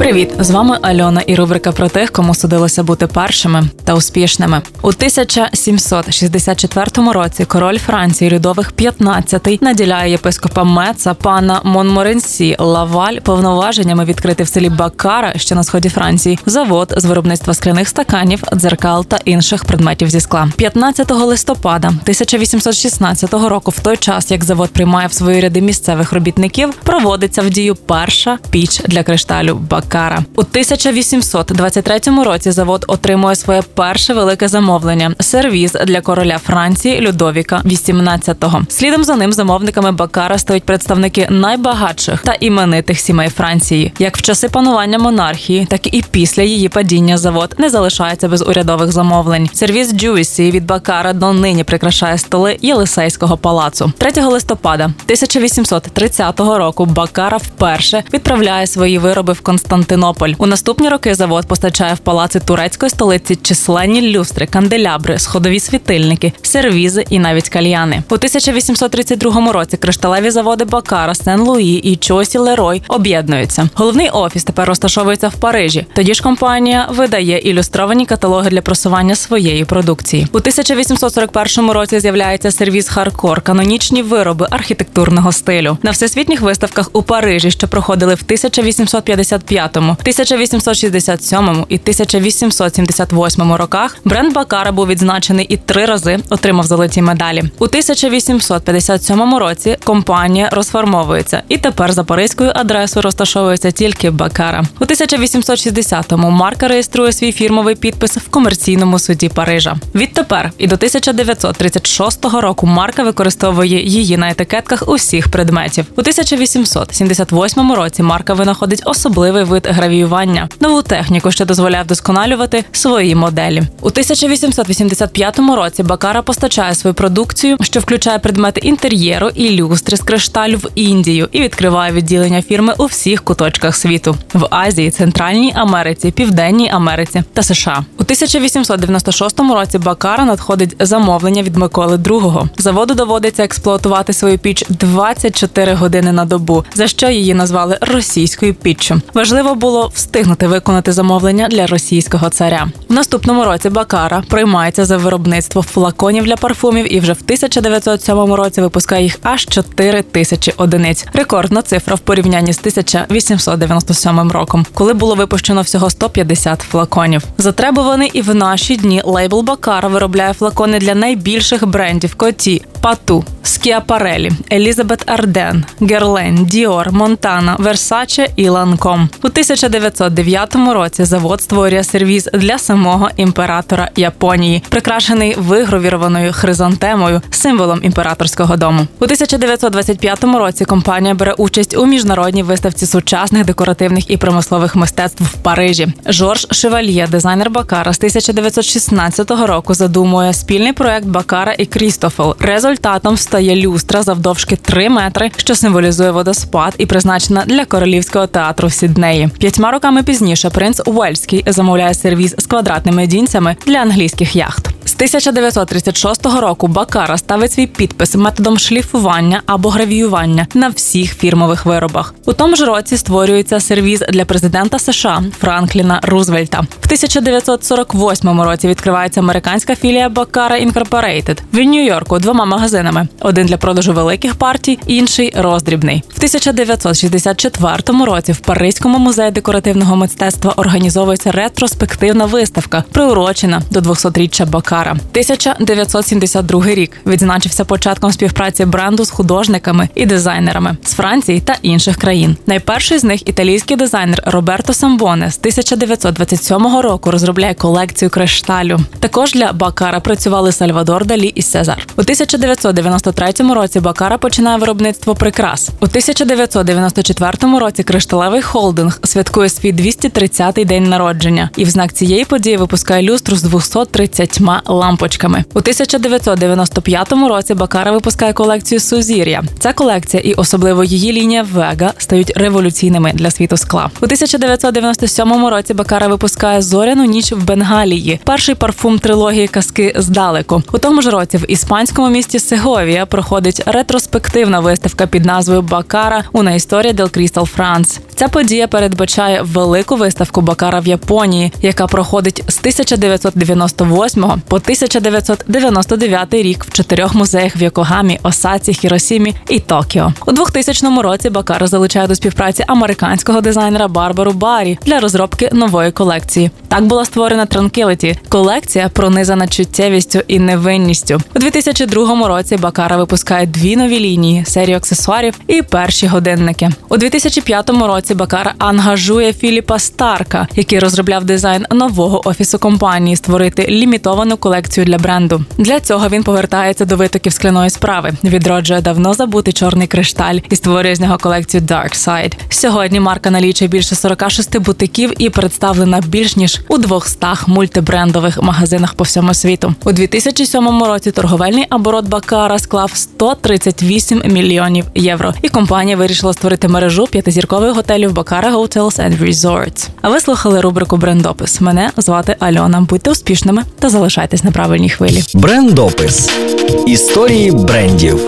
Привіт, з вами Альона і рубрика про тих, кому судилося бути першими та успішними. У 1764 році король Франції Людових XV наділяє єпископа Меца пана Монморенсі Лаваль повноваженнями відкрити в селі Бакара, що на сході Франції, завод з виробництва скляних стаканів, дзеркал та інших предметів зі скла. 15 листопада 1816 року, в той час як завод приймає в свої ряди місцевих робітників, проводиться в дію перша піч для кришталю Бакара. Кара. У 1823 році завод отримує своє перше велике замовлення сервіз для короля Франції Людовіка XVIII. Слідом за ним замовниками Бакара стають представники найбагатших та іменитих сімей Франції. Як в часи панування монархії, так і після її падіння завод не залишається без урядових замовлень. Сервіз Джуісі від Бакара донині прикрашає столи Єлисейського палацу. 3 листопада 1830 року Бакара вперше відправляє свої вироби в Констан- Константинополь. У наступні роки завод постачає в палаци турецької столиці численні люстри, канделябри, сходові світильники, сервізи і навіть кальяни. У 1832 році кришталеві заводи Бакара, Сен-Луї і Чосі Лерой об'єднуються. Головний офіс тепер розташовується в Парижі. Тоді ж компанія видає ілюстровані каталоги для просування своєї продукції. У 1841 році з'являється сервіз Харкор, канонічні вироби архітектурного стилю на всесвітніх виставках у Парижі, що проходили в 1855 1867 і 1878 роках бренд Бакара був відзначений і три рази отримав золоті медалі. У 1857 році компанія розформовується, і тепер за паризькою адресою розташовується тільки Бакара. У 1860-му марка реєструє свій фірмовий підпис в комерційному суді Парижа. Відтепер і до 1936 року марка використовує її на етикетках усіх предметів. У 1878 році марка винаходить особливий вид гравіювання, нову техніку, що дозволяє вдосконалювати свої моделі. У 1885 році Бакара постачає свою продукцію, що включає предмети інтер'єру і люстри з кришталю в Індію, і відкриває відділення фірми у всіх куточках світу в Азії, Центральній Америці, Південній Америці та США. У 1896 році Бакара надходить замовлення від Миколи II. Заводу доводиться експлуатувати свою піч 24 години на добу, за що її назвали російською піччю. Важливо важливо було встигнути виконати замовлення для російського царя. В наступному році Бакара приймається за виробництво флаконів для парфумів і вже в 1907 році випускає їх аж 4 тисячі одиниць. Рекордна цифра в порівнянні з 1897 роком, коли було випущено всього 150 флаконів. Затребуваний і в наші дні лейбл Бакара виробляє флакони для найбільших брендів Коті, Пату, Скіапарелі, Елізабет Арден, Герлен, Діор, Монтана, Версаче і Ланком. У 1909 році завод створює сервіз для самого імператора Японії, прикрашений вигравіруваною хризантемою, символом імператорського дому. У 1925 році компанія бере участь у міжнародній виставці сучасних декоративних і промислових мистецтв в Парижі. Жорж Шевальє, дизайнер Бакара, з 1916 року задумує спільний проект Бакара і Крістофль. Результатом стає люстра завдовжки 3 метри, що символізує водоспад і призначена для королівського театру Сіднеї. П'ятьма роками пізніше принц Уельський замовляє сервіз з квадратними дінцями для англійських яхт. З 1936 року Бакара ставить свій підпис методом шліфування або гравіювання на всіх фірмових виробах. У тому ж році створюється сервіз для президента США Франкліна Рузвельта. В 1948 році відкривається американська філія Бакара Інкорпорейтед в Нью-Йорку двома магазинами: один для продажу великих партій, інший роздрібний. В 1964 році в Паризькому музеї декоративного мистецтва організовується ретроспективна виставка, приурочена до 200-річчя Бакара. Бакара. 1972 рік відзначився початком співпраці бренду з художниками і дизайнерами з Франції та інших країн. Найперший з них італійський дизайнер Роберто Самбоне з 1927 року розробляє колекцію кришталю. Також для Бакара працювали Сальвадор Далі і Сезар. У 1993 році Бакара починає виробництво прикрас. У 1994 році кришталевий холдинг святкує свій 230-й день народження, і в знак цієї події випускає люстру з 230 лампочками. У 1995 році Бакара випускає колекцію Сузір'я. Ця колекція і особливо її лінія Вега стають революційними для світу скла. У 1997 році Бакара випускає зоряну ніч в Бенгалії, перший парфум трилогії казки здалеку. У тому ж році в іспанському місті Сеговія проходить ретроспективна виставка під назвою Бакара Una Historia del Crystal France. Ця подія передбачає велику виставку Бакара в Японії, яка проходить з 1998 по 1999 рік в чотирьох музеях в Йокогамі, Осаці, Хіросімі і Токіо. У 2000 році Бакара залучає до співпраці американського дизайнера Барбару Барі для розробки нової колекції. Так була створена Tranquility – колекція, пронизана чуттєвістю і невинністю. У 2002 році Бакара випускає дві нові лінії, серію аксесуарів і перші годинники. У 2005 році Бакара ангажує Філіпа Старка, який розробляв дизайн нового офісу компанії, створити лімітовану колекцію для бренду. Для цього він повертається до витоків скляної справи, відроджує давно забутий чорний кришталь і створює з нього колекцію Dark Side. Сьогодні марка налічує більше 46 бутиків і представлена більш ніж у 200 мультибрендових магазинах по всьому світу. У 2007 році торговельний оборот Бакара склав 138 мільйонів євро, і компанія вирішила створити мережу п'ятизіркових готелів Бакара Hotels and Resorts. А ви слухали рубрику Брендопис. Мене звати Альона. Будьте успішними та залишайтесь на правильній хвилі. Брендопис історії брендів.